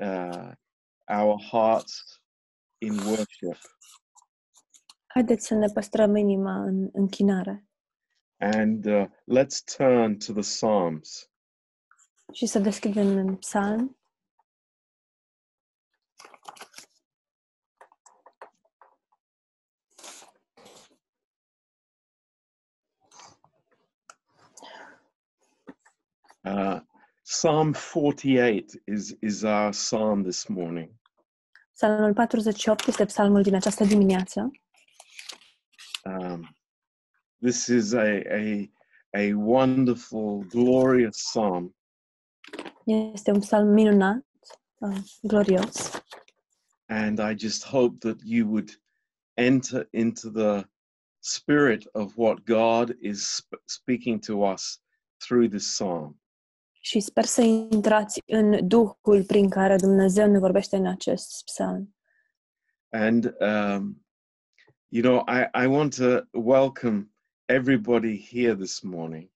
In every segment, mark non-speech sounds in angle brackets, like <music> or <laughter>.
uh, our hearts in worship Haideți să ne păstrăm inima în închinare and uh, let's turn to the Psalms. și să deschidem în psalm. Uh, Psalm 48 is, is our psalm this morning. Psalmul 48 este psalmul din această dimineață. Um, this is a, a, a wonderful, glorious psalm. Este un psalm minunat, uh, glorios. And I just hope that you would enter into the spirit of what God is sp- speaking to us through this psalm. Și sper să intrați în Duhul prin care Dumnezeu ne vorbește în acest psalm. And, um, you know, I, I want to welcome everybody here this morning.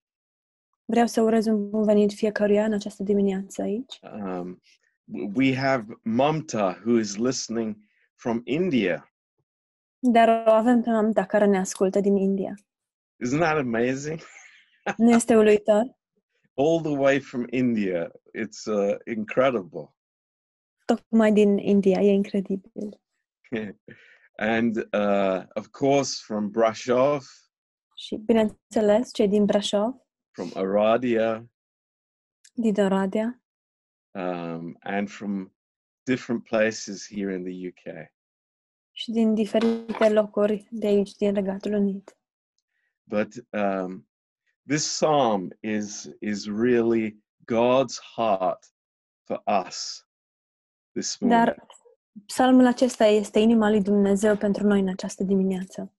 Vreau să urez un bun venit fiecăruia în această dimineață aici. Um, w- we have Mamta who is listening from India. Dar o avem pe mamta care ne ascultă din India. Isn't that amazing? Nu este uluitor? All the way from India. It's uh, incredible. Tocmai din India, e incredibil. <laughs> and uh, of course, from Brashov, Și, bineînțeles, cei din Brașov, from Oradea, din Oradea um, and from different places here in the UK. și din diferite locuri de aici, din Regatul Unit. But um, this psalm is is really God's heart for us this morning. Dar psalmul acesta este inima lui Dumnezeu pentru noi în această dimineață.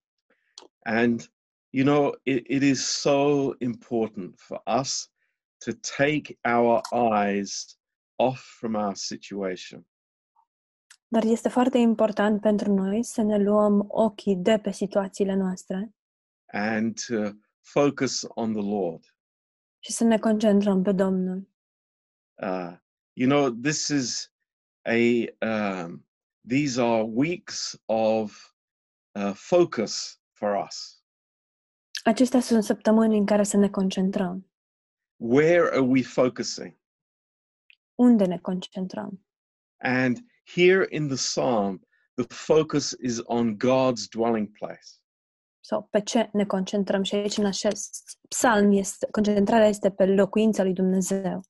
And you know, it, it is so important for us to take our eyes off from our situation Dar este foarte important pentru noi să ne luăm ochii de pe situațiile noastre and to focus on the Lord. și să ne concentrăm pe Domnul. Uh, you know, this is a um, these are weeks of uh, focus for us. Acestea sunt săptămâni în care să ne concentrăm. Where are we focusing? Unde ne concentrăm? And here in the psalm, the focus is on God's dwelling place. Sau pe ce ne concentrăm? Și aici, în acest psalm, este, concentrarea este pe locuința lui Dumnezeu.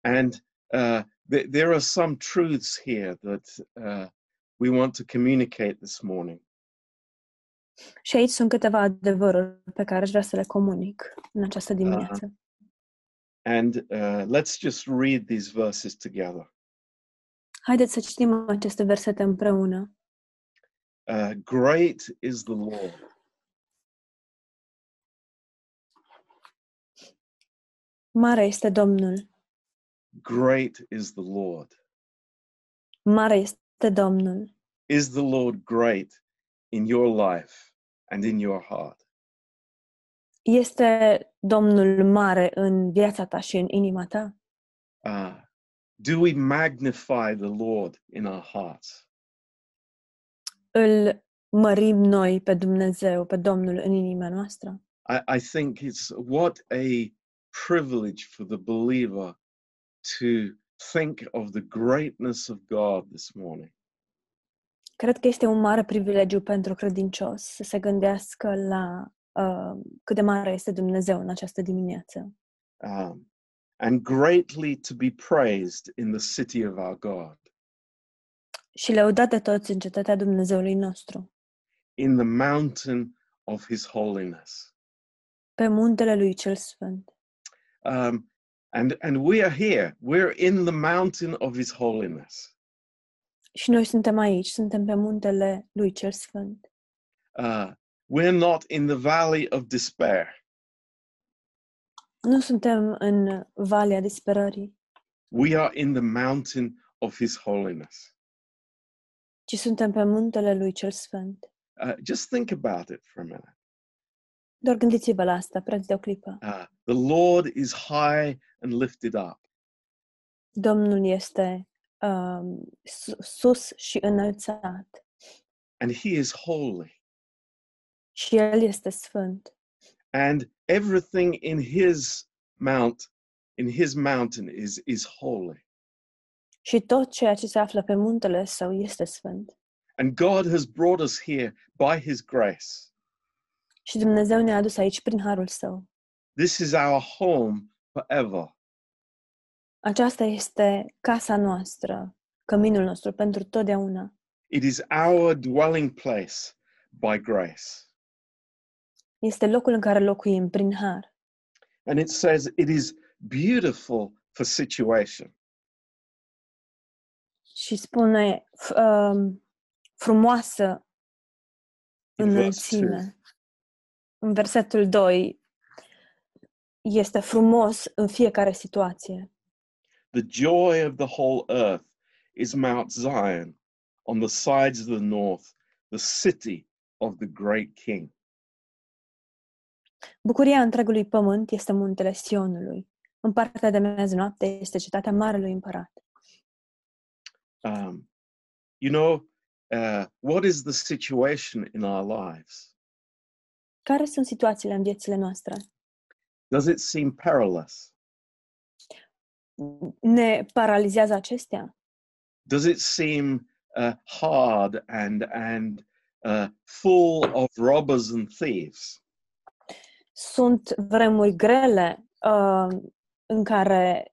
And uh, th- there are some truths here that uh, we want to communicate this morning. Și aici sunt câteva adevăruri pe care aș vrea să le comunic în această dimineață. And uh, let's just read these verses together. Haideți să citim aceste versete împreună. Uh, great is the Lord. Mare este Domnul, Great is the Lord. mare este Domnul. Is the Lord great in your life and in your heart? Este Domnul mare în viața ta și în inima ta? Uh, do we magnify the Lord in our hearts? Îl mărim noi pe Dumnezeu, pe Domnul în inima noastră? I, I think it's what a privilege for the believer to think of the greatness of God this morning. Cred că este un mare privilegiu pentru credincios să se gândească la uh, cât de mare este Dumnezeu în această dimineață. Um, and greatly to be praised in the city of our God, Și lăudat toți în cetatea Dumnezeului nostru, in the mountain of his holiness. pe muntele lui cel sfânt. Um, and, and we are here, we're in the mountain of his holiness. Și noi suntem aici, suntem pe muntele lui cel sfânt. Uh, we're not in the valley of despair. Nu suntem în Valea Disperării, We are in the mountain of his holiness. Ci suntem pe muntele lui cel sfânt. Uh, just think about it for a minute. Doar gândiți-vă la asta, preț de o clipă. Uh, the Lord is high and lifted up. Domnul este um, sus și înălțat. and he is holy. Și El este sfânt. And everything in his mount, in his mountain is, is holy. Și tot ceea ce se află pe muntele său este sfânt. And God has brought us here by his grace. Și Dumnezeu ne-a adus aici prin harul său. This is our home forever. Aceasta este casa noastră, căminul nostru pentru totdeauna. It is our dwelling place by grace. Este locul în care locuim prin har. And it says it is beautiful for situation. Și spune f- um, frumoasă In verse two. înălțime. În versetul 2 este frumos în fiecare situație. The joy of the whole earth is Mount Zion on the sides of the north, the city of the great king. Bucuria întregului pământ este muntele Sionului. În partea de miez noapte este cetatea Marelui Împărat. Um, you know, uh, what is the situation in our lives? Care sunt situațiile în viețile noastre? Does it seem perilous? Ne paralizează acestea? Does it seem uh, hard and and uh, full of robbers and thieves? Sunt vremuri grele uh, în care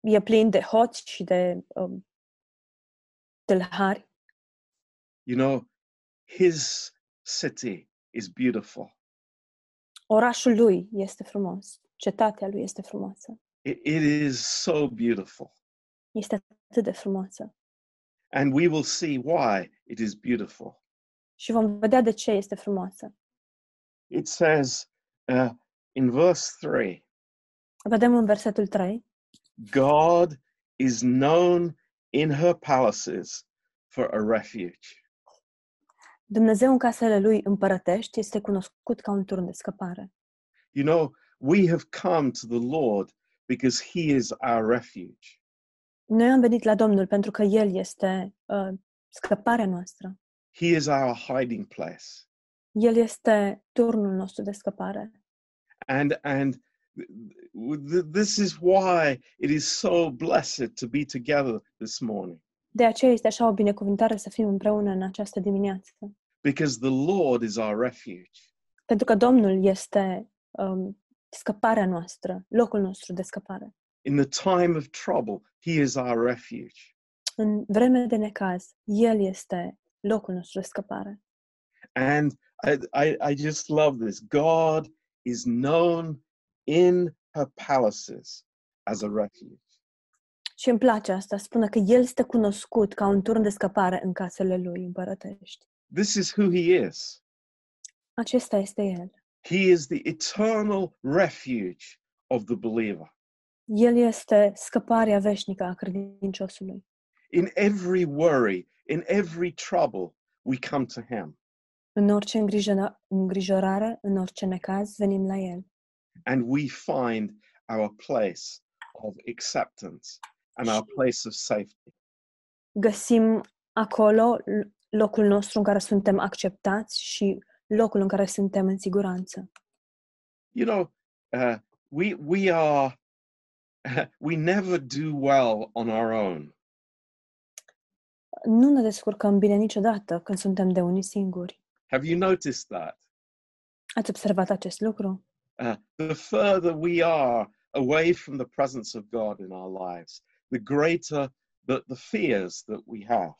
e plin de hoți și de uh, tâlhari. You know, his city is beautiful. Orașul lui este frumos. Cetatea lui este frumoasă. It, it is so beautiful. Este atât de frumoasă. And we will see why it is beautiful. Și vom vedea de ce este frumoasă. It says uh, in verse 3 Vedem în versetul 3. God is known in her palaces for a refuge. Dumnezeu în casele lui împărătești este cunoscut ca un turn de scăpare. You know, we have come to the Lord because He is our refuge. Noi am venit la Domnul pentru că El este uh, scăparea noastră. He is our hiding place. El este turnul nostru de scăpare. And and th- th- this is why it is so blessed to be together this morning De aceea este așa o binecuvântare să fim împreună în această dimineață. because the Lord is our refuge. Pentru că Domnul este um, scăparea noastră, locul nostru de scăpare. In the time of trouble, He is our refuge. În vreme de necaz, El este locul nostru de scăpare. And I, I, I just love this. God is known in her palaces as a refuge. Și îmi place asta, spune că El este cunoscut ca un turn de scăpare în casele Lui împărătești. This is who He is. Acesta este El. He is the eternal refuge of the believer. El este scăparea veșnică a credinciosului. In every worry, in every trouble, we come to Him. În orice îngrijora- îngrijorare, în orice necaz, venim la El. And we find our place of acceptance and our place of safety. Găsim acolo l- locul nostru în care suntem acceptați și locul în care suntem în siguranță. You know, uh, we we are <laughs> we never do well on our own. Nu ne descurcăm bine niciodată când suntem de unii singuri. Have you noticed that? Ați observat acest lucru? Uh, the further we are away from the presence of God in our lives, the greater the, the fears that we have.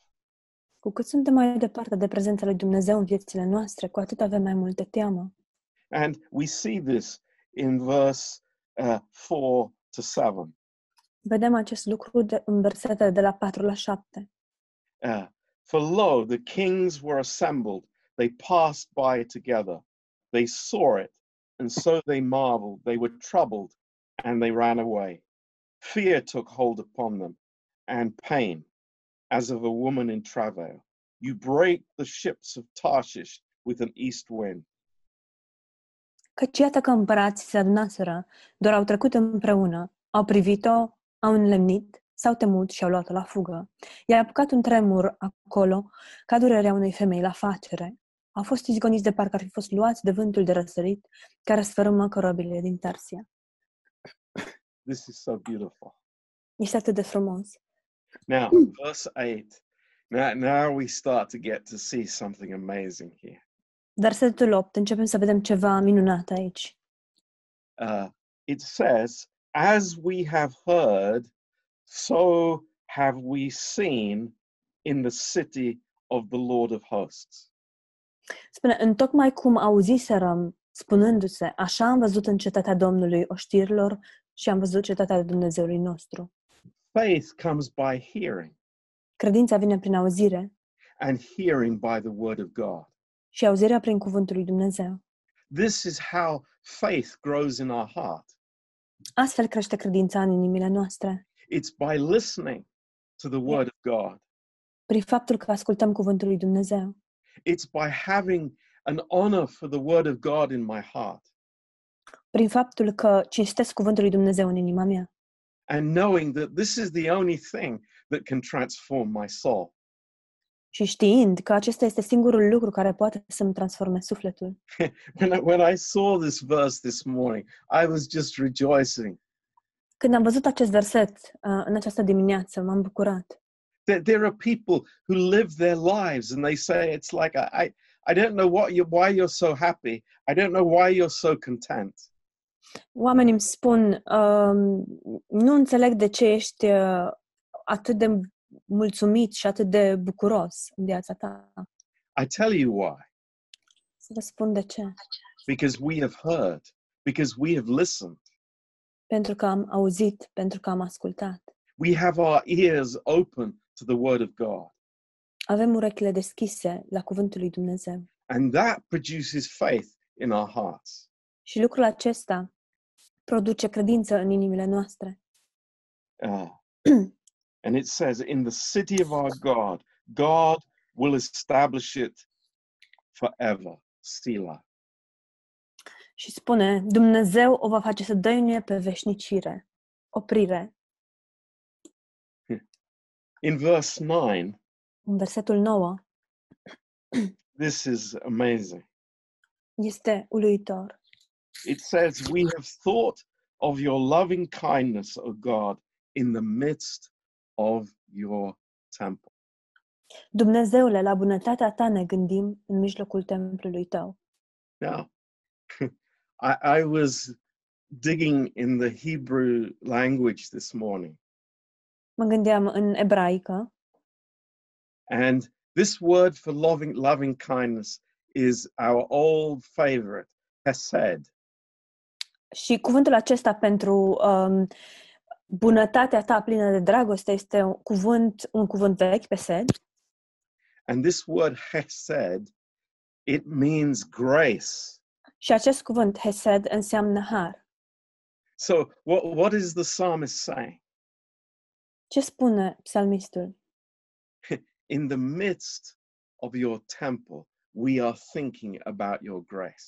Cu cât suntem mai departe de prezența lui Dumnezeu în viețile noastre, cu atât avem mai multă teamă. And we see this in verse uh, 4 to 7. Vedem acest lucru de, în versetele de la 4 la 7. Uh, For lo, the kings were assembled. They passed by together. They saw it, and so they marveled. They were troubled, and they ran away. Fear took hold upon them, and pain, as of a woman in travail. You break the ships of Tarshish with an east wind. Căci iată că împărații se adunaseră, doar au trecut împreună, au privit-o, au înlemnit, S-au temut și au luat-o la fugă. I-a apucat un tremur acolo, ca durerea unei femei la facere. Au fost izgoniți de parcă ar fi fost luați de vântul de răsărit care sfărâmă din Tarsia. This is so beautiful. Este atât de frumos. Now, verse 8. Now, now we start to get to see something amazing here. Versetul 8, începem să vedem ceva minunat aici. Uh, it says, As we have heard, so have we seen in the city of the Lord of hosts. Spune, întocmai cum auziserăm spunându-se, așa am văzut în cetatea Domnului oștirilor și am văzut cetatea Dumnezeului nostru. Faith comes by hearing, Credința vine prin auzire and hearing by the word of God. și auzirea prin cuvântul lui Dumnezeu. This is how faith grows in our heart. Astfel crește credința în inimile noastre, It's by listening to the word of God. prin faptul că ascultăm cuvântul lui Dumnezeu, It's by having an honor for the word of God in my heart prin faptul că cinstesc cuvântul lui Dumnezeu în inima mea and knowing that this is the only thing that can transform my soul. și știind că acesta este singurul lucru care poate să-mi transforme sufletul. <laughs> When I, when I saw this verse this morning, I was just rejoicing. Când am văzut acest verset uh, în această dimineață, m-am bucurat. There, there are people who live their lives and they say it's like I, I, I don't know what you why you're so happy. I don't know why you're so content. Oamenii îmi spun, um, nu înțeleg de ce ești uh, atât de mulțumit și atât de bucuros în viața ta. I tell you why. Să vă spun de ce. Because we have heard, because we have listened. Pentru că am auzit, pentru că am ascultat. We have our ears open to the word of God. Avem urechile deschise la cuvântul lui Dumnezeu. And that produces faith in our hearts. Și lucrul acesta produce credință în inimile noastre. Uh, <clears throat> and it says, In the city of our God, God will establish it forever. Selah. Și spune, Dumnezeu o va face să dăinuie pe veșnicire. Oprire. In verse 9, În versetul 9 this is amazing. este uluitor. It says, We have thought of your loving kindness, O God, in the midst of your temple. Dumnezeule, la bunătatea ta ne gândim în mijlocul templului tău. Now, <laughs> I, I was digging in the Hebrew language this morning, Mă gândeam în ebraică and this word for loving, loving kindness is our old favorite, hesed. și cuvântul acesta pentru um, bunătatea ta plină de dragoste este un cuvânt, un cuvânt vechi, hesed, And this word hesed, it means grace. și acest cuvânt hesed înseamnă har. So, what, what is the psalmist saying? Ce spune psalmistul? <laughs> In the midst of your temple, we are thinking about your grace.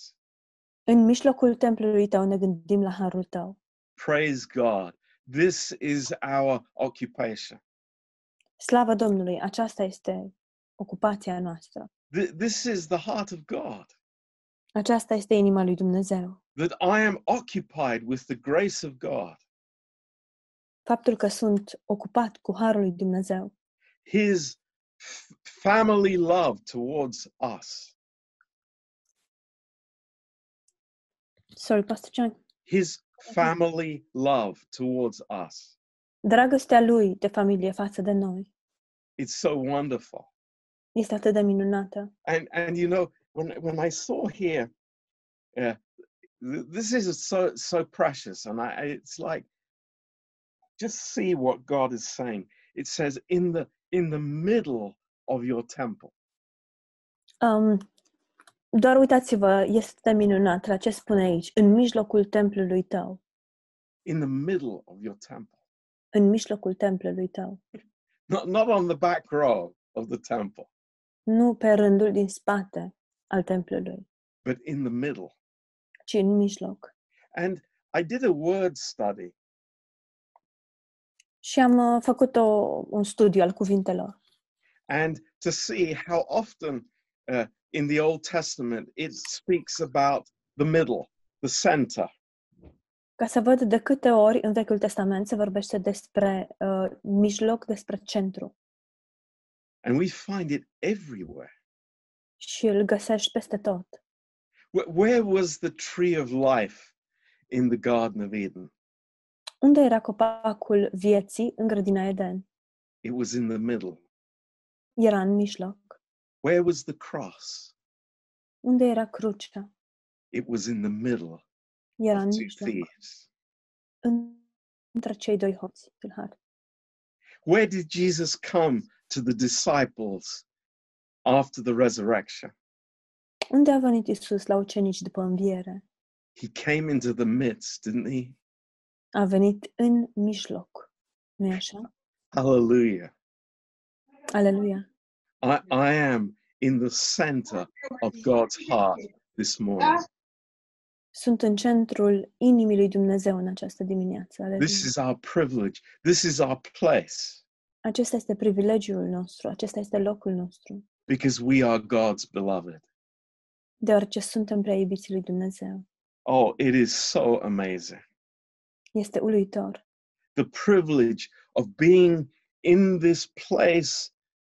În mijlocul templului tău ne gândim la harul tău. Praise God. This is our occupation. Slavă Domnului, aceasta este ocupația noastră. Th- This is the heart of God. Aceasta este inima lui Dumnezeu. That I am occupied with the grace of God, Faptul că sunt ocupat cu harul lui Dumnezeu, His family love towards us, Sorry, Pastor John. His family love towards us. Dragostea lui de familie față de noi It's so wonderful. este atât de minunată. And and you know when when I saw here, uh, this is so so precious, and I it's like just see what God is saying. It says in the in the middle of your temple. Um, doar uitați-vă, este minunat la ce spune aici, în mijlocul templului tău, In the middle of your temple, în mijlocul templului tău, not not on the back row of the temple, nu pe rândul din spate al templului, but in the middle. ci în mijloc. And I did a word study Și am uh, făcut o, un studiu al cuvintelor. and to see how often uh, in the Old Testament it speaks about the middle, the center. Ca să văd de câte ori în Vechiul Testament se vorbește despre uh, mijloc, despre centru. And we find it everywhere. Și îl găsești peste tot. Wh- Where was the tree of life in the Garden of Eden? Unde era copacul vieții în grădina Eden? It was in the middle. Era în mijloc. Where was the cross? Unde era crucea? It was in the middle Era în mijloc, thieves. în- între cei doi hoți tâlhari. Where did Jesus come to the disciples after the resurrection? Unde a venit Isus la ucenici după înviere? He came into the midst, didn't he? A venit în mijloc. nu așa? Hallelujah. Aleluia! I, I am in the center of God's heart this morning. Sunt în centrul inimii lui Dumnezeu în această dimineață. Aleluia! This is our privilege. This is our place Acesta este privilegiul nostru, acesta este locul nostru, because we are God's beloved. deoarece suntem prea iubiți lui Dumnezeu. Oh, it is so amazing. Este uluitor. The privilege of being in this place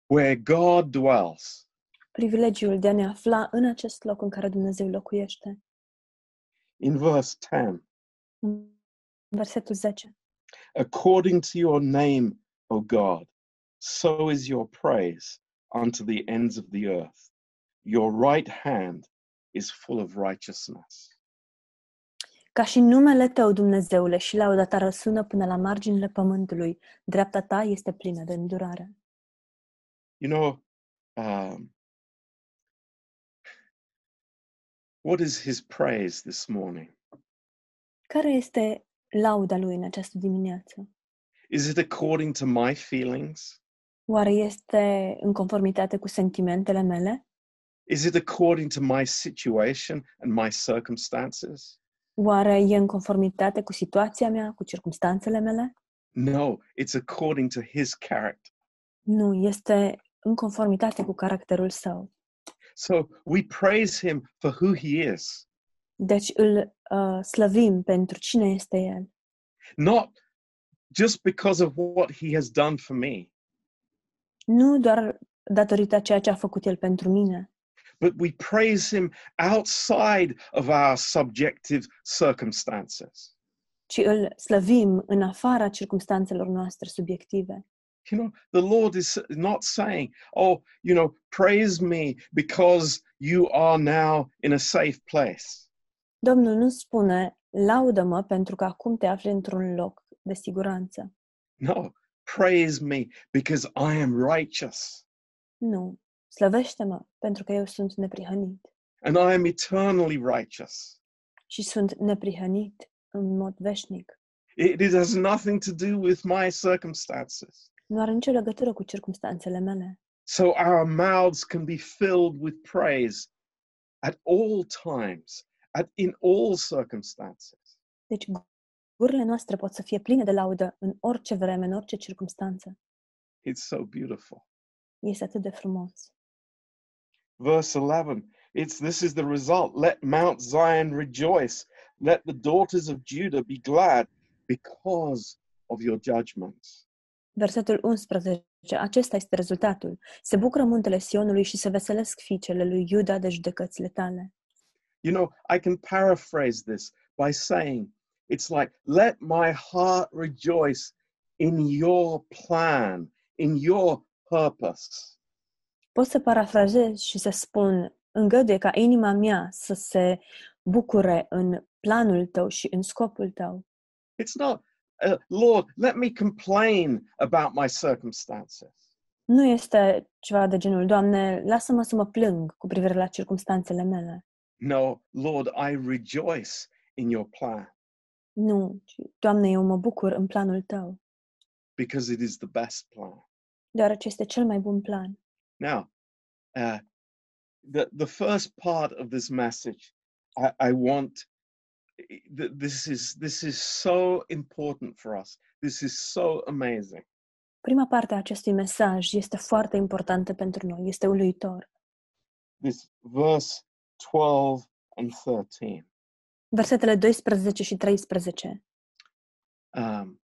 where God dwells. Privilegiul de a ne afla în acest loc în care Dumnezeu locuiește. In verse 10, În Versetul 10. according to your name, O God, so is your praise unto the ends of the earth. Your right hand is full of righteousness. Ca și numele tău, Dumnezeule, și lauda ta răsună până la marginile pământului, dreapta ta este plină de îndurare. You know, um, what is his praise this morning? Care este lauda lui în această dimineață? Is it according to my feelings? Oare este în conformitate cu sentimentele mele? Is it according to my situation and my circumstances? Oare e în conformitate cu situația mea, cu circumstanțele mele? No, it's according to his character. Nu, este în conformitate cu caracterul său. So we praise him for who he is, Deci îl uh, slăvim pentru cine este el. not just because of what he has done for me, Nu doar datorită a ceea ce a făcut el pentru mine, but we praise him outside of our subjective circumstances. ci îl slăvim în afara circumstanțelor noastre subiective. You know, the Lord is not saying, oh, you know, praise me because you are now in a safe place. Domnul nu spune, laudă-mă pentru că acum te afli într-un loc de siguranță. No, praise me because I am righteous Nu, slăvește-mă pentru că eu sunt neprihănit and I am eternally righteous. și sunt neprihănit în mod veșnic. It, it has nothing to do with my circumstances. Nu are nicio legătură cu circumstanțele mele. So our mouths can be filled with praise at all times, at in all circumstances. Deci gurile noastre pot să fie pline de laudă în orice vreme, în orice circumstanță. It's so beautiful. Este atât de frumos. Verse 11, it's this is the result. Let Mount Zion rejoice. Let the daughters of Judah be glad because of your judgments. Versetul 11. Acesta este rezultatul. Se bucură muntele Sionului și se veselesc fiicele lui Iuda de judecățile tale. You know, I can paraphrase this by saying, it's like, let my heart rejoice in your plan, in your purpose. Pot să parafrazez și să spun, îngăduie ca inima mea să se bucure în planul tău și în scopul tău. It's not, uh, Lord, let me complain about my circumstances. Nu este ceva de genul, Doamne, lasă-mă să mă plâng cu privire la circumstanțele mele. No, Lord, I rejoice in your plan Nu, ci, Doamne, eu mă bucur în planul tău, because it is the best plan. deoarece este cel mai bun plan. Now, uh, the the first part of this message, I, I want. This is this is so important for us. This is so amazing. Prima parte a acestui mesaj este foarte importantă pentru noi, este uluitor. This verse 12 and 13. Versetele 12 și 13. Um,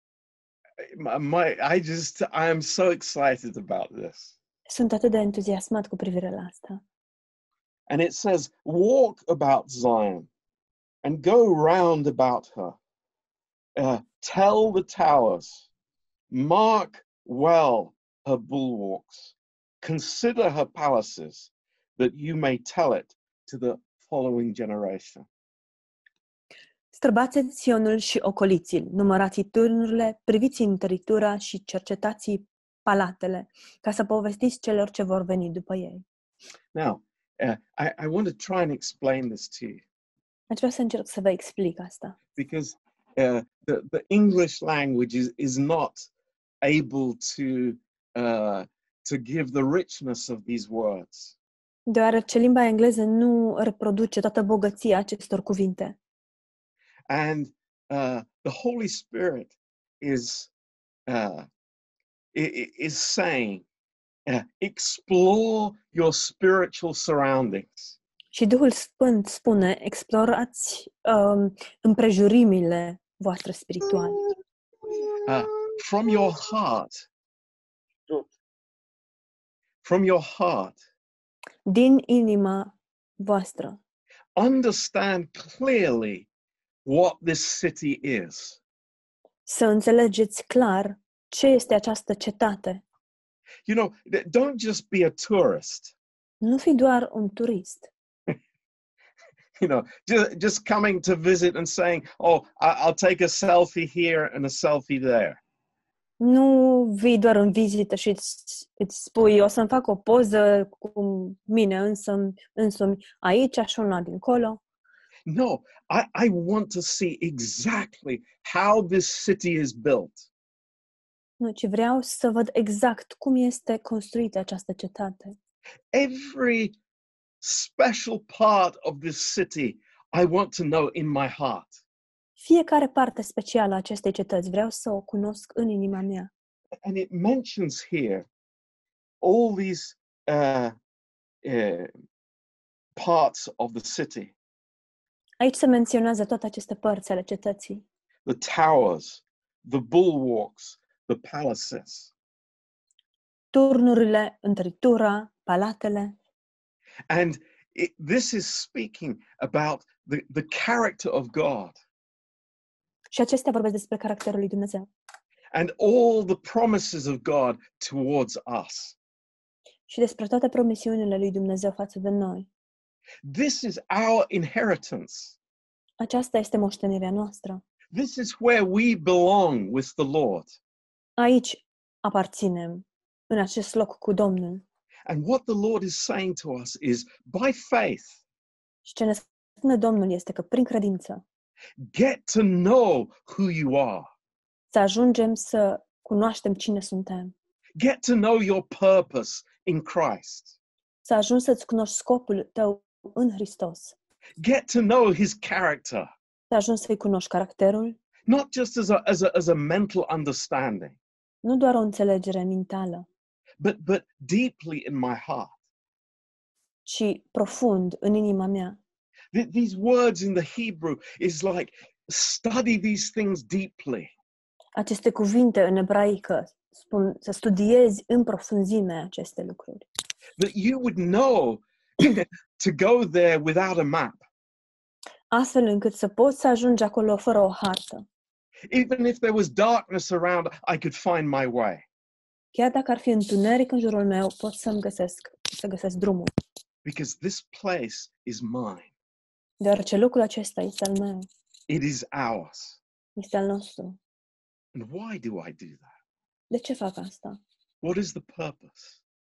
my, my, I just, I am so excited about this. Sunt atât de entuziasmat cu privire la asta. And it says, Walk about Zion and go round about her. Uh, tell the towers, mark well her bulwarks, consider her palaces, that you may tell it to the following generation. Străbați Sionul și ocoliți-l, numărați turnurile, priviți întăritura și cercetați palatele, ca să povestiți celor ce vor veni după ei. Now, uh, I, I want to try and explain this to you Aș vrea să încerc să vă explic asta. because uh, the, the English language is, is not able to, uh, to give the richness of these words. Deoarece limba engleză nu reproduce toată bogăția acestor cuvinte. And uh, the Holy Spirit is, uh, i- i- is saying, uh, explore your spiritual surroundings. Și Duhul Sfânt spune, explorați um, împrejurimile voastre spirituale. Uh, from your heart. From your heart. Din inima voastră. Understand clearly what this city is. Să înțelegeți clar ce este această cetate. You know, th- don't just be a tourist. Nu fi doar un turist. <laughs> You know, just, just coming to visit and saying, "Oh, I- I'll take a selfie here and a selfie there." Nu vii doar în vizită și îți, îți spui, o să-mi fac o poză cu mine însă, însumi aici și una dincolo. No, I, I want to see exactly how this city is built. Nu, ci vreau să văd exact cum este construită această cetate. Every special part of this city, I want to know in my heart. Fiecare parte specială a acestei cetăți vreau să o cunosc în inima mea. And it mentions here all these uh, uh, parts of the city Aici se menționează toate aceste părți ale cetății. the towers, the bulwarks, the palaces. Turnurile, întăritura, palatele. And it, this is speaking about the, the character of God Și acestea vorbesc despre caracterul lui Dumnezeu. and all the promises of God towards us. Și despre toate promisiunile lui Dumnezeu față de noi. This is our inheritance. Aceasta este moștenirea noastră. This is where we belong with the Lord. Aici aparținem, în acest loc cu Domnul. And what the Lord is saying to us is by faith, Și ce ne spune Domnul este că prin credință get to know who you are, să ajungem să cunoaștem cine suntem. get to know your purpose in Christ, Să ajungi să-ți cunoști scopul tău în Hristos. get to know his character, Să ajungi să-i cunoști caracterul, not just as a, as a, as a mental understanding, nu doar o înțelegere mentală, but, but deeply in my heart. ci profund în inima mea. Th- These words in the Hebrew is like study these things deeply. Aceste cuvinte în ebraică spun să studiezi în profunzime aceste lucruri. that you would know <clears throat> to go there without a map. Astfel încât să poți să ajungi acolo fără o hartă. Even if there was darkness around, I could find my way Chiar dacă ar fi întuneric în jurul meu, pot să-mi găsesc, să găsesc drumul. because this place is mine. Deoarece lucrul acesta este al meu, It is ours. este al nostru. And why do I do that? De ce fac asta? What is the purpose?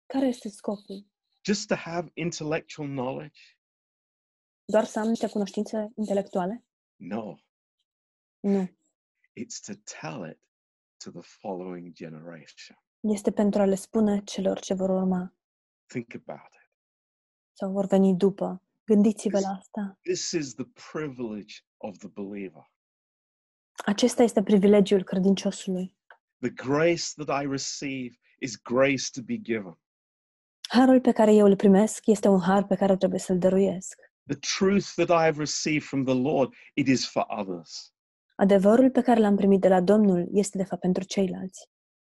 Care este scopul? Just to have intellectual knowledge? Doar să am niște cunoștințe intelectuale? No, Nu. It's to tell it to the following generation. Este pentru a le spune celor ce vor urma Think about it. sau vor veni după. Gândiți-vă la asta. This is the privilege of the believer. Acesta este privilegiul credinciosului. The grace that I receive is grace to be given. Harul pe care eu îl primesc este un har pe care trebuie să-l dăruiesc. The truth that I have received from the Lord, it is for others. Adevărul pe care l-am primit de la Domnul este de fapt pentru ceilalți.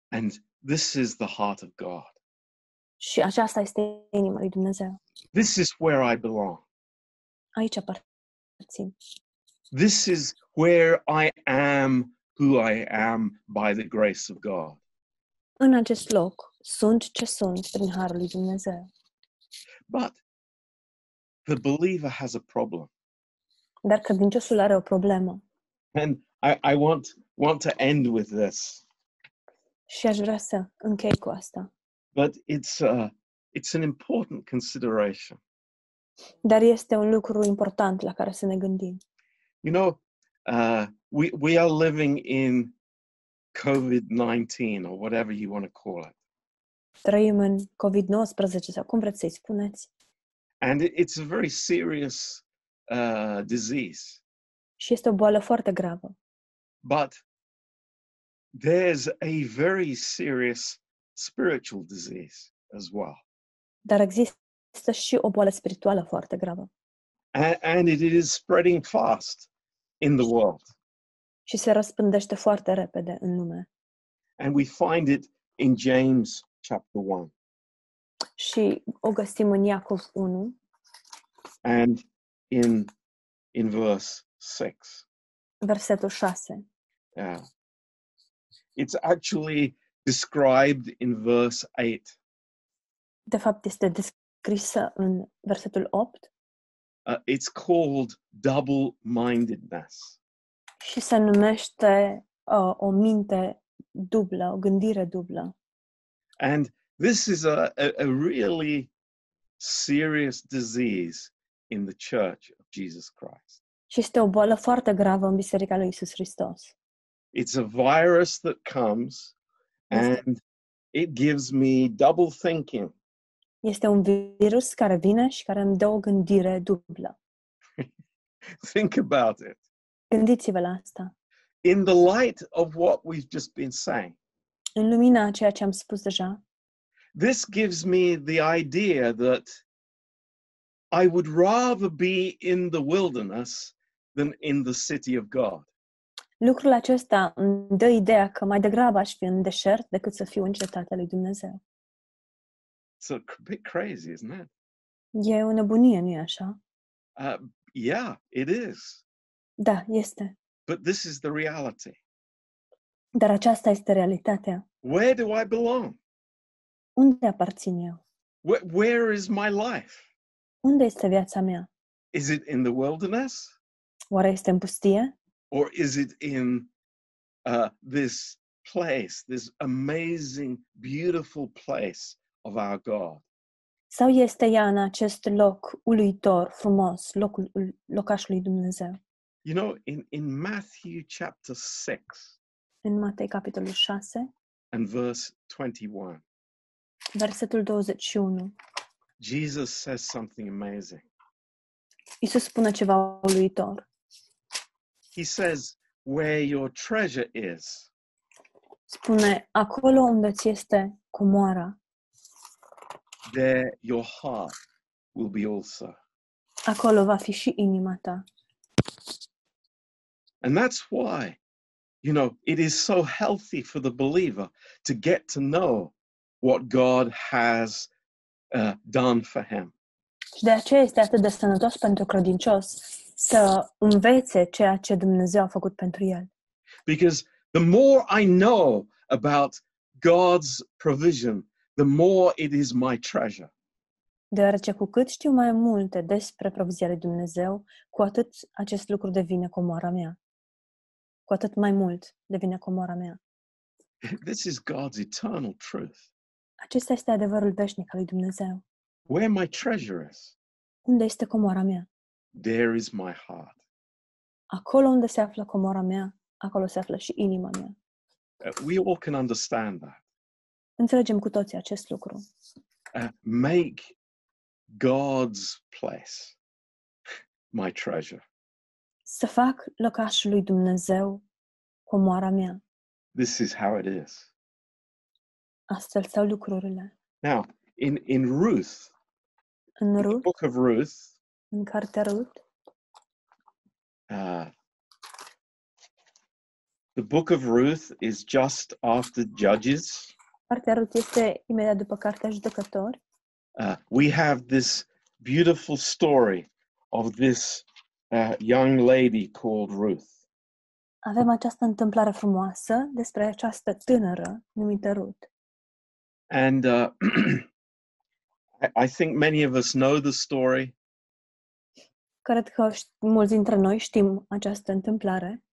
And this is the heart of God. Și aceasta este inima lui Dumnezeu. This is where I belong. Aici aparțin. This is where I am who I am by the grace of God. În acest loc sunt ce sunt prin harul lui Dumnezeu. But the believer has a problem. Dar credinciosul are o problemă. And I, I want, want to end with this, Și aș vrea să închei cu asta. but it's, uh, it's an important consideration. Dar este un lucru important la care să ne gândim. You know, uh, we, we are living in COVID 19 or whatever you want to call it. Trăim în COVID-19 sau cum vreți să-i spuneți. And it's a very serious uh, disease. Și este o boală foarte gravă. But there's a very serious spiritual disease as well. Dar există și o boală spirituală foarte gravă. And, and it is spreading fast in the world. Și se răspândește foarte repede în lume. And we find it in James chapter 1. Și o găsim în Iacov 1, and in in verse 6 versetul 6. yeah. It's actually described in verse 8 De fapt, este descrisă în versetul 8 Uh, it's called double-mindedness. Și se numește uh, o minte dublă, o gândire dublă. and this is a, a, a really serious disease in the church of jesus christ Și este o boală foarte gravă în Biserica lui Isus Hristos. it's a virus that comes and it gives me double thinking Este un virus care vine și care îmi dă o gândire dublă. <laughs> think about it Gândiți-vă la asta. in the light of what we've just been saying În lumina a ceea ce am spus deja, this gives me the idea that I would rather be in the wilderness than in the city of God. lucrul acesta îmi dă ideea că mai degrabă aș fi în deșert decât să fiu în cetatea lui Dumnezeu. It's a c- bit crazy, isn't it? E o nebunie, nu-i așa? Uh, yeah, it is. Da, este. But this is the reality. Dar aceasta este realitatea. Where do I belong? Unde aparțin eu? Where, where is my life? Unde este viața mea? Is it in the wilderness Oare este în pustie? or is it in uh, this place, this amazing, beautiful place of our God? Sau este ea în acest loc uluitor, frumos, locul, locașul lui Dumnezeu? You know, in, in Matthew chapter 6 În Matei, capitolul 6, and verse 21, versetul 21, Jesus says something amazing. Iisus spune ceva uluitor. He says, Where your treasure is, Spune, acolo unde ți este comoara, there your heart will be also. acolo va fi și inima ta. And that's why, you know, it is so healthy for the believer to get to know what God has uh, done for him. Și de aceea este atât de sănătos pentru credincios să învețe ceea ce Dumnezeu a făcut pentru el. Because the more I know about God's provision, the more it is my treasure. Deoarece cu cât știu mai multe despre provizia lui Dumnezeu, cu atât acest lucru devine comoara mea. Cu atât mai mult devine comoara mea. This is God's eternal truth. Acesta este adevărul veșnic al lui Dumnezeu. Where my treasure is, Unde este comoara mea? There is my heart. Acolo unde se află comoara mea, acolo se află și inima mea. Uh, we all can understand that. Înțelegem cu toții acest lucru. Uh, make God's place my treasure. Să fac lui Dumnezeu comoara mea. this is how it is. Astfel stau lucrurile. Now, in, in Ruth, În the book of Ruth, în cartea uh, the book of Ruth is just after Judges. cartea este imediat după cartea Judecători. Uh, we have this beautiful story of this uh, young lady called Ruth. Avem această întâmplare frumoasă despre această tânără numită Rut. And uh, <clears throat> I think many of us know the story. Cred că ș- mulți dintre noi știm această întâmplare.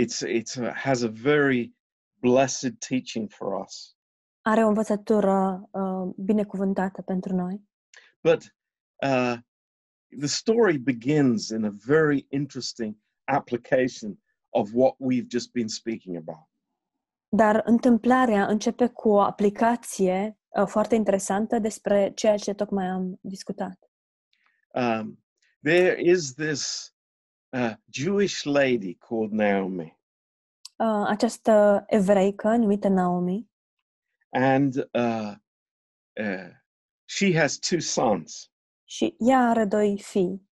It's, it's, uh, has a very blessed teaching for us. Are o învățătură uh, binecuvântată pentru noi. But uh, the story begins in a very interesting application of what we've just been speaking about. Dar întâmplarea începe cu o aplicație uh, foarte interesantă despre ceea ce tocmai am discutat. Um, there is this uh, Jewish lady called Naomi, Uh, această evreică numită Naomi and uh, uh, she has two sons, și ea are doi fii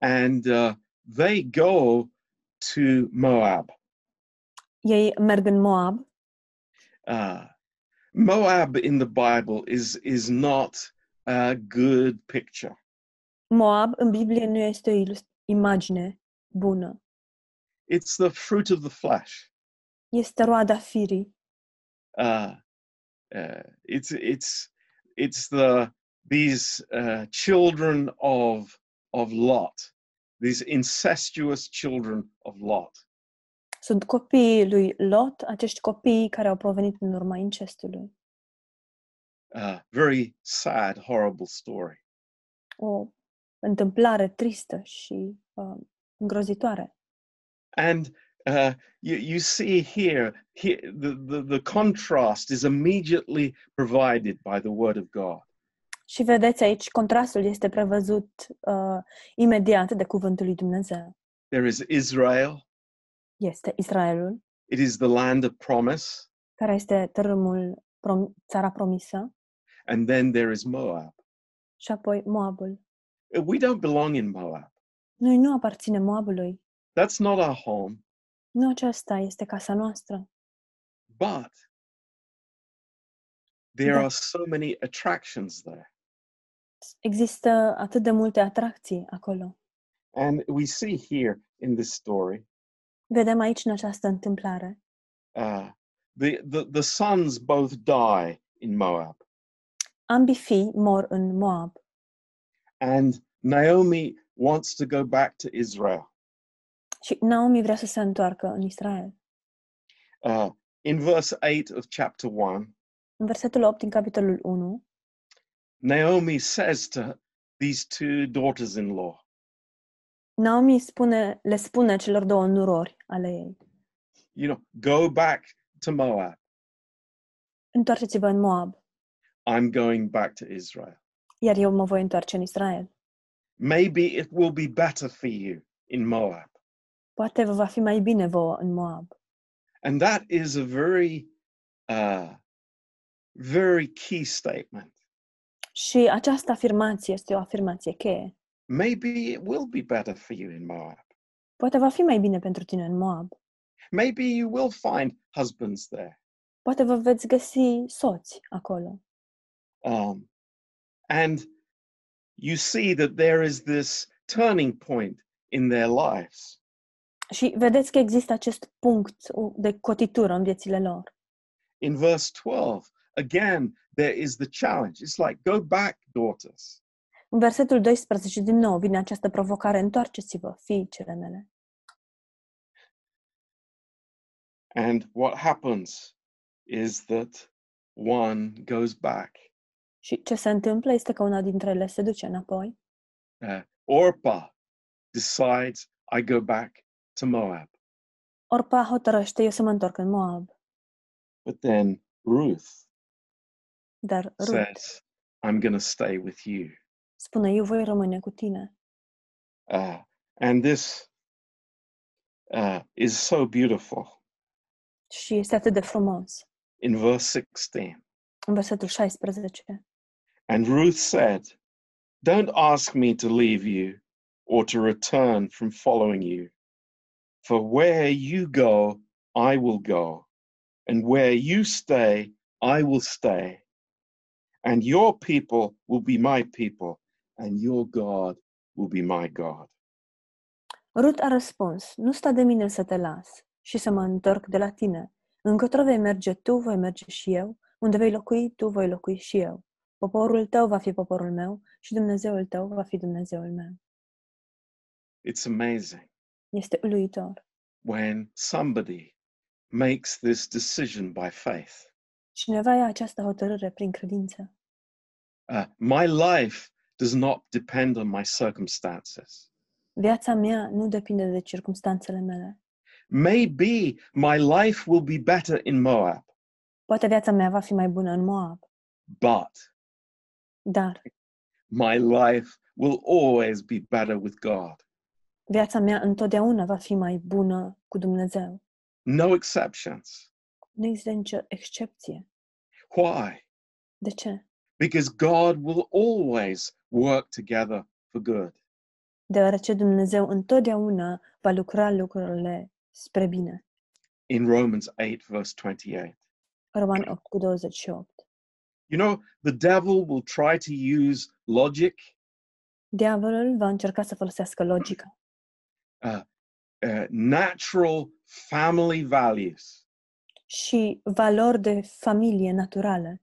and uh, they go to Moab. ei merg în Moab. Uh, Moab in the Bible is is not a good picture. Moab în Biblie nu este o imagine bună. It's the fruit of the flesh. Este roada firii. Uh, uh, it's it's it's the these uh, children of of Lot, these incestuous children of Lot. Sunt copiii lui Lot, acești copii care au provenit în urma incestului. Uh, very sad, horrible story. O întâmplare tristă și uh, îngrozitoare. And uh, you, you see here, here the, the, the contrast is immediately provided by the Word of God. Și vedeți aici, contrastul este prevăzut uh, imediat de cuvântul lui Dumnezeu. There is Israel, Este Israelul, it is the land of promise, care este tărâmul, prom- țara promisă, and then there is Moab. și apoi Moabul. We don't belong in Moab. Noi nu aparținem Moabului. That's not our home. Nu aceasta este casa noastră. But there Da. are so many attractions there. Există atât de multe atracții acolo. And we see here in this story Vedem aici în această întâmplare. uh, the, the, the sons both die in Moab. Ambii fii mor în Moab And Naomi wants to go back to Israel. și Naomi vrea să se întoarcă în Israel. Uh, in verse 8 of chapter 1, În versetul 8 din capitolul 1, Naomi says to these two daughters in law, Naomi spune, le spune celor două nurori ale ei, you know, go back to Moab. întoarceți-vă în Moab, I'm going back to Israel. Iar eu mă voi întoarce în Israel. Maybe it will be better for you in Moab. Poate vă va fi mai bine vouă în Moab. And that is a very, uh, very key statement. Și această afirmație este o afirmație cheie. Maybe it will be better for you in Moab. Poate va fi mai bine pentru tine în Moab. Maybe you will find husbands there. Poate vă veți găsi soți acolo. Um, and you see that there is this turning point in their lives. Și vedeți că există acest punct de cotitură în viețile lor. In verse 12, again, there is the challenge. It's like, go back, daughters. În versetul 12, din nou, vine această provocare, întoarceți-vă, fiicele mele. And what happens is that one goes back. Și ce se întâmplă este că una dintre ele se duce înapoi. Uh, Orpah decides, I go back to Moab. Orpa hotărăște eu să mă întorc în Moab. But then Ruth Dar Rut says, I'm going to stay with you. spune, eu voi rămâne cu tine. Uh, and this uh, is so beautiful. Și este atât de frumos. in verse 16. În versetul 16. And Ruth said, Don't ask me to leave you or to return from following you. For where you go, I will go, and where you stay, I will stay. And your people will be my people, and your God will be my God. Rut a răspuns, nu sta de mine să te las și să mă întorc de la tine. Încotro vei merge tu, voi merge și eu. Unde vei locui, tu voi locui și eu. Poporul tău va fi poporul meu și Dumnezeul tău va fi Dumnezeul meu. It's amazing Este uluitor. when somebody makes this decision by faith. Cineva ia această hotărâre prin credință. Uh, my life does not depend on my circumstances. Viața mea nu depinde de circumstanțele mele. Maybe my life will be better in Moab, Poate viața mea va fi mai bună în Moab, but dar my life will always be better with God. viața mea întotdeauna va fi mai bună cu Dumnezeu. No exceptions. Nu există nicio excepție. Why? De ce? Because God will always work together for good. Deoarece Dumnezeu întotdeauna va lucra lucrurile spre bine. In Romans 8, verse 28. Roman 8 cu 28. You know, the devil will try to use logic, Diavolul va încerca să folosească logica, <clears throat> uh, uh, natural family values și valori de familie naturale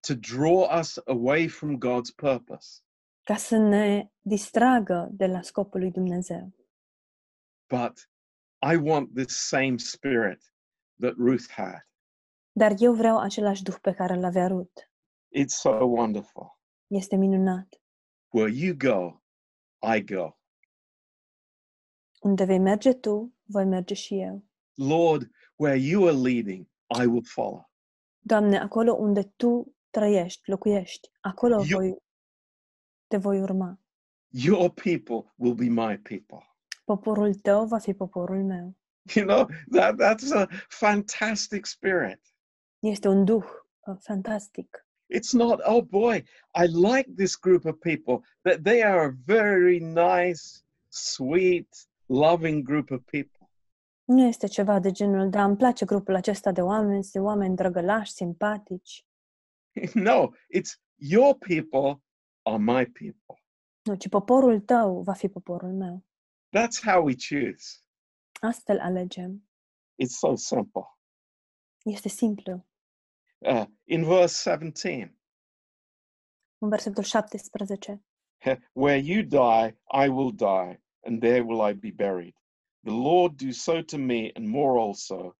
to draw us away from God's purpose. ca să ne distragă de la scopul lui Dumnezeu. But I want this same spirit that Ruth had. Dar eu vreau același duh pe care îl avea Rut. It's so wonderful. Este minunat. Where you go, I go. Unde vei merge tu, voi merge și eu. Lord, where you are leading, I will follow. Doamne, acolo unde tu trăiești, locuiești, acolo Eu- voi, te voi urma. Your people will be my people. Poporul tău va fi poporul meu. You know, that, that's a fantastic spirit. Este un duh uh, fantastic. It's not, oh boy, I like this group of people. That they are a very nice, sweet, loving group of people. Nu este ceva de genul, dar îmi place grupul acesta de oameni, de oameni drăgălași, simpatici. <laughs> no, it's your people are my people. Nu, ci poporul tău va fi poporul meu. That's how we choose. Astfel alegem. It's so simple. Este simplu. Uh, in verse 17, În versetul 17. where you die, I will die, and there will I be buried. The Lord do so to me, and more also,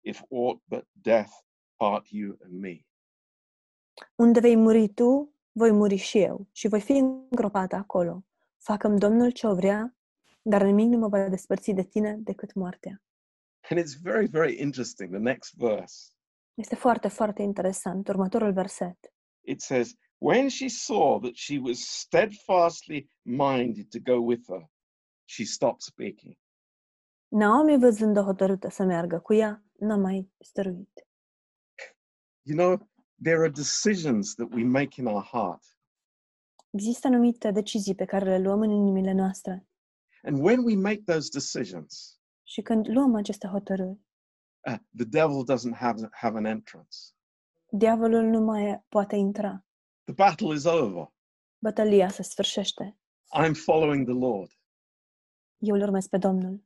if aught but death part you and me. Unde vei muri tu, voi muri și eu și voi fi îngropată acolo. Facă-mi Domnul ce o vrea, dar nimic nu mă va despărți de tine decât moartea. And it's very, very interesting. The next verse Este foarte, foarte interesant. Următorul verset. it says, When she saw that she was steadfastly minded to go with her, she stopped speaking. Naomi, văzând-o hotărâtă să meargă cu ea, n-a mai stăruit. You know, there are decisions that we make in our heart. Există anumite decizii pe care le luăm în inimile noastre And when we make those decisions, și când luăm aceste hotărâri, uh, the devil doesn't have, have an entrance. diavolul nu mai poate intra. The battle is over. Bătălia se sfârșește. I'm following the Lord. Eu îl urmez pe Domnul.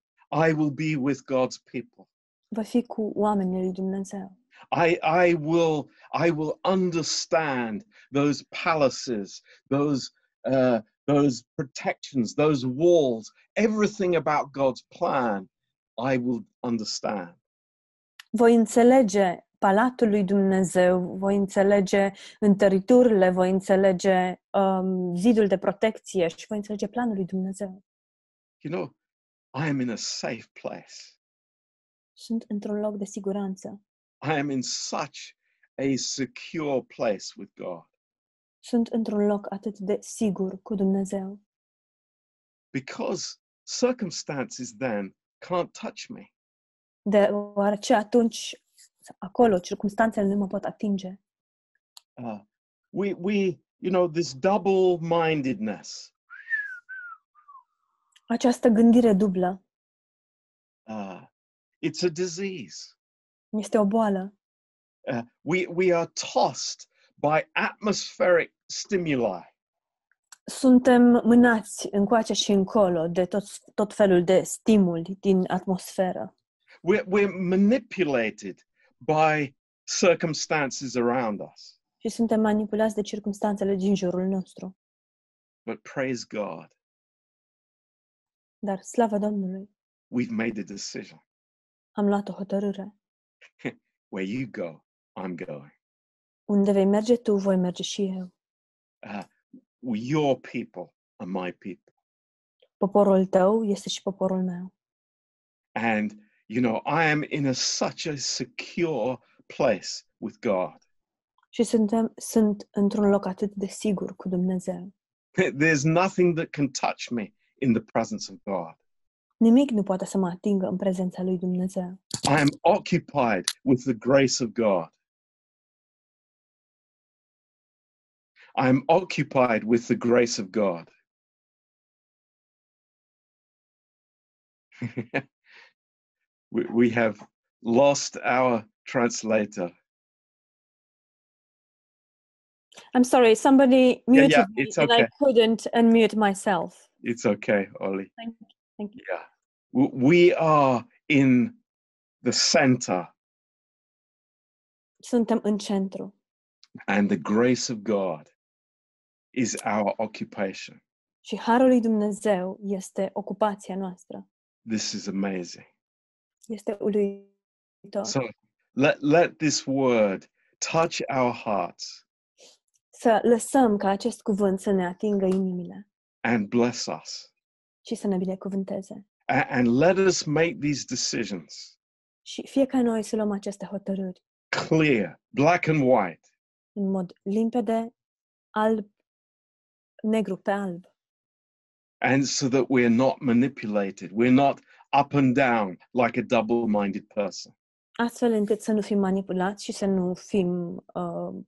I will be with God's people. Voi fi cu oamenii lui Dumnezeu. I, I will I will understand those palaces, those uh, those protections, those walls, everything about God's plan. I will understand. Voi înțelege palatul lui Dumnezeu, voi înțelege întăriturile, voi înțelege um, zidul de protecție și voi înțelege planul lui Dumnezeu. You know, I am in a safe place. Sunt într-un loc de siguranță. I am in such a secure place with God Sunt într-un loc atât de sigur cu Dumnezeu. because circumstances then can't touch me. Deoarece atunci Acolo circumstanțele nu mă pot atinge. Uh, we, we, you know, this double mindedness. Această gândire dublă Uh, it's a disease. este o boală. Uh, we, we are tossed by atmospheric stimuli. Suntem mânați încoace și încolo de tot, tot felul de stimuli din atmosferă. We're, we're manipulated by circumstances around us. Și suntem manipulați de circumstanțele din jurul nostru. But praise God, Dar, slavă Domnului, we've made a decision. am luat o hotărâre. <laughs> Where you go, I'm going. Unde vei merge tu, voi merge și eu. Uh, your people are my people. Poporul tău este și poporul meu. And, you know, I am in a, such a secure place with God. Și suntem, sunt într-un loc atât de sigur cu Dumnezeu. <laughs> There's nothing that can touch me in the presence of God. Nimic nu poate să mă atingă în prezența lui Dumnezeu. I am occupied with the grace of God. I am occupied with the grace of God. <laughs> we, we have lost our translator. I'm sorry, somebody muted yeah, me it's and I couldn't unmute myself. It's okay, Ollie. Thank you. Thank you. Yeah. We are in the center, Suntem în centru and the grace of God is our occupation. și harul lui Dumnezeu este ocupația noastră. This is amazing. So let, let this word touch our hearts. Să lăsăm ca acest cuvânt să ne atingă inimile. And bless us. și să ne binecuvânteze. A- And let us make these decisions. Și fie ca noi să luăm aceste hotărâri. Clear, black and white, în mod limpede, alb, negru pe alb, and so that we're not manipulated. We're not up and down like a double minded person. astfel încât să nu fim manipulați și să nu fim uh,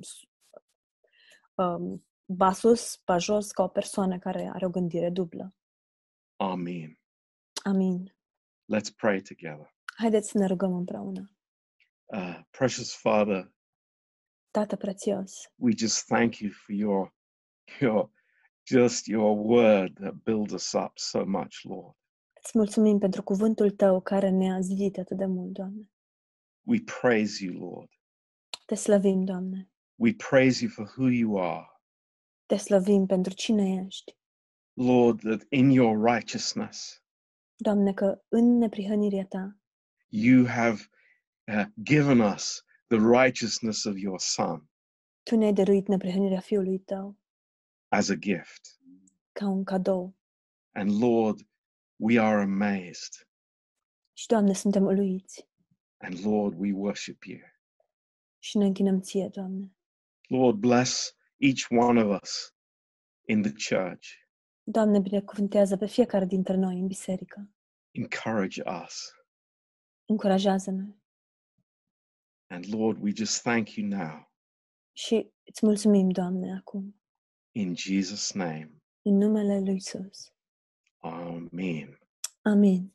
s- um, ba sus, ba jos, ca o persoană care are o gândire dublă. Amen. Amin. Let's pray together. Haideți să ne rugăm împreună. Uh, precious Father, Tată prețios, we just thank you for your, your, just your word that builds us up so much, Lord. Îți mulțumim pentru cuvântul tău care ne-a zidit atât de mult, Doamne. We praise you, Lord. Te slăvim, Doamne. We praise you for who you are. Te slăvim pentru cine ești. Lord, that in your righteousness, Doamne, că în neprihănirea ta you have uh, given us the righteousness of your Son tu ne-ai dăruit neprihănirea Fiului tău as a gift. ca un cadou. And Lord, we are amazed. Și, Doamne, suntem uluiți And Lord, we worship you. și ne închinăm ție, Doamne. Lord, bless each one of us in the church. Doamne, binecuvântează pe fiecare dintre noi în biserică. Encourage us. Încurajează-ne. And Lord, we just thank you now Și îți mulțumim, Doamne, acum, in Jesus' name. în numele Lui Isus. Amen. Amin.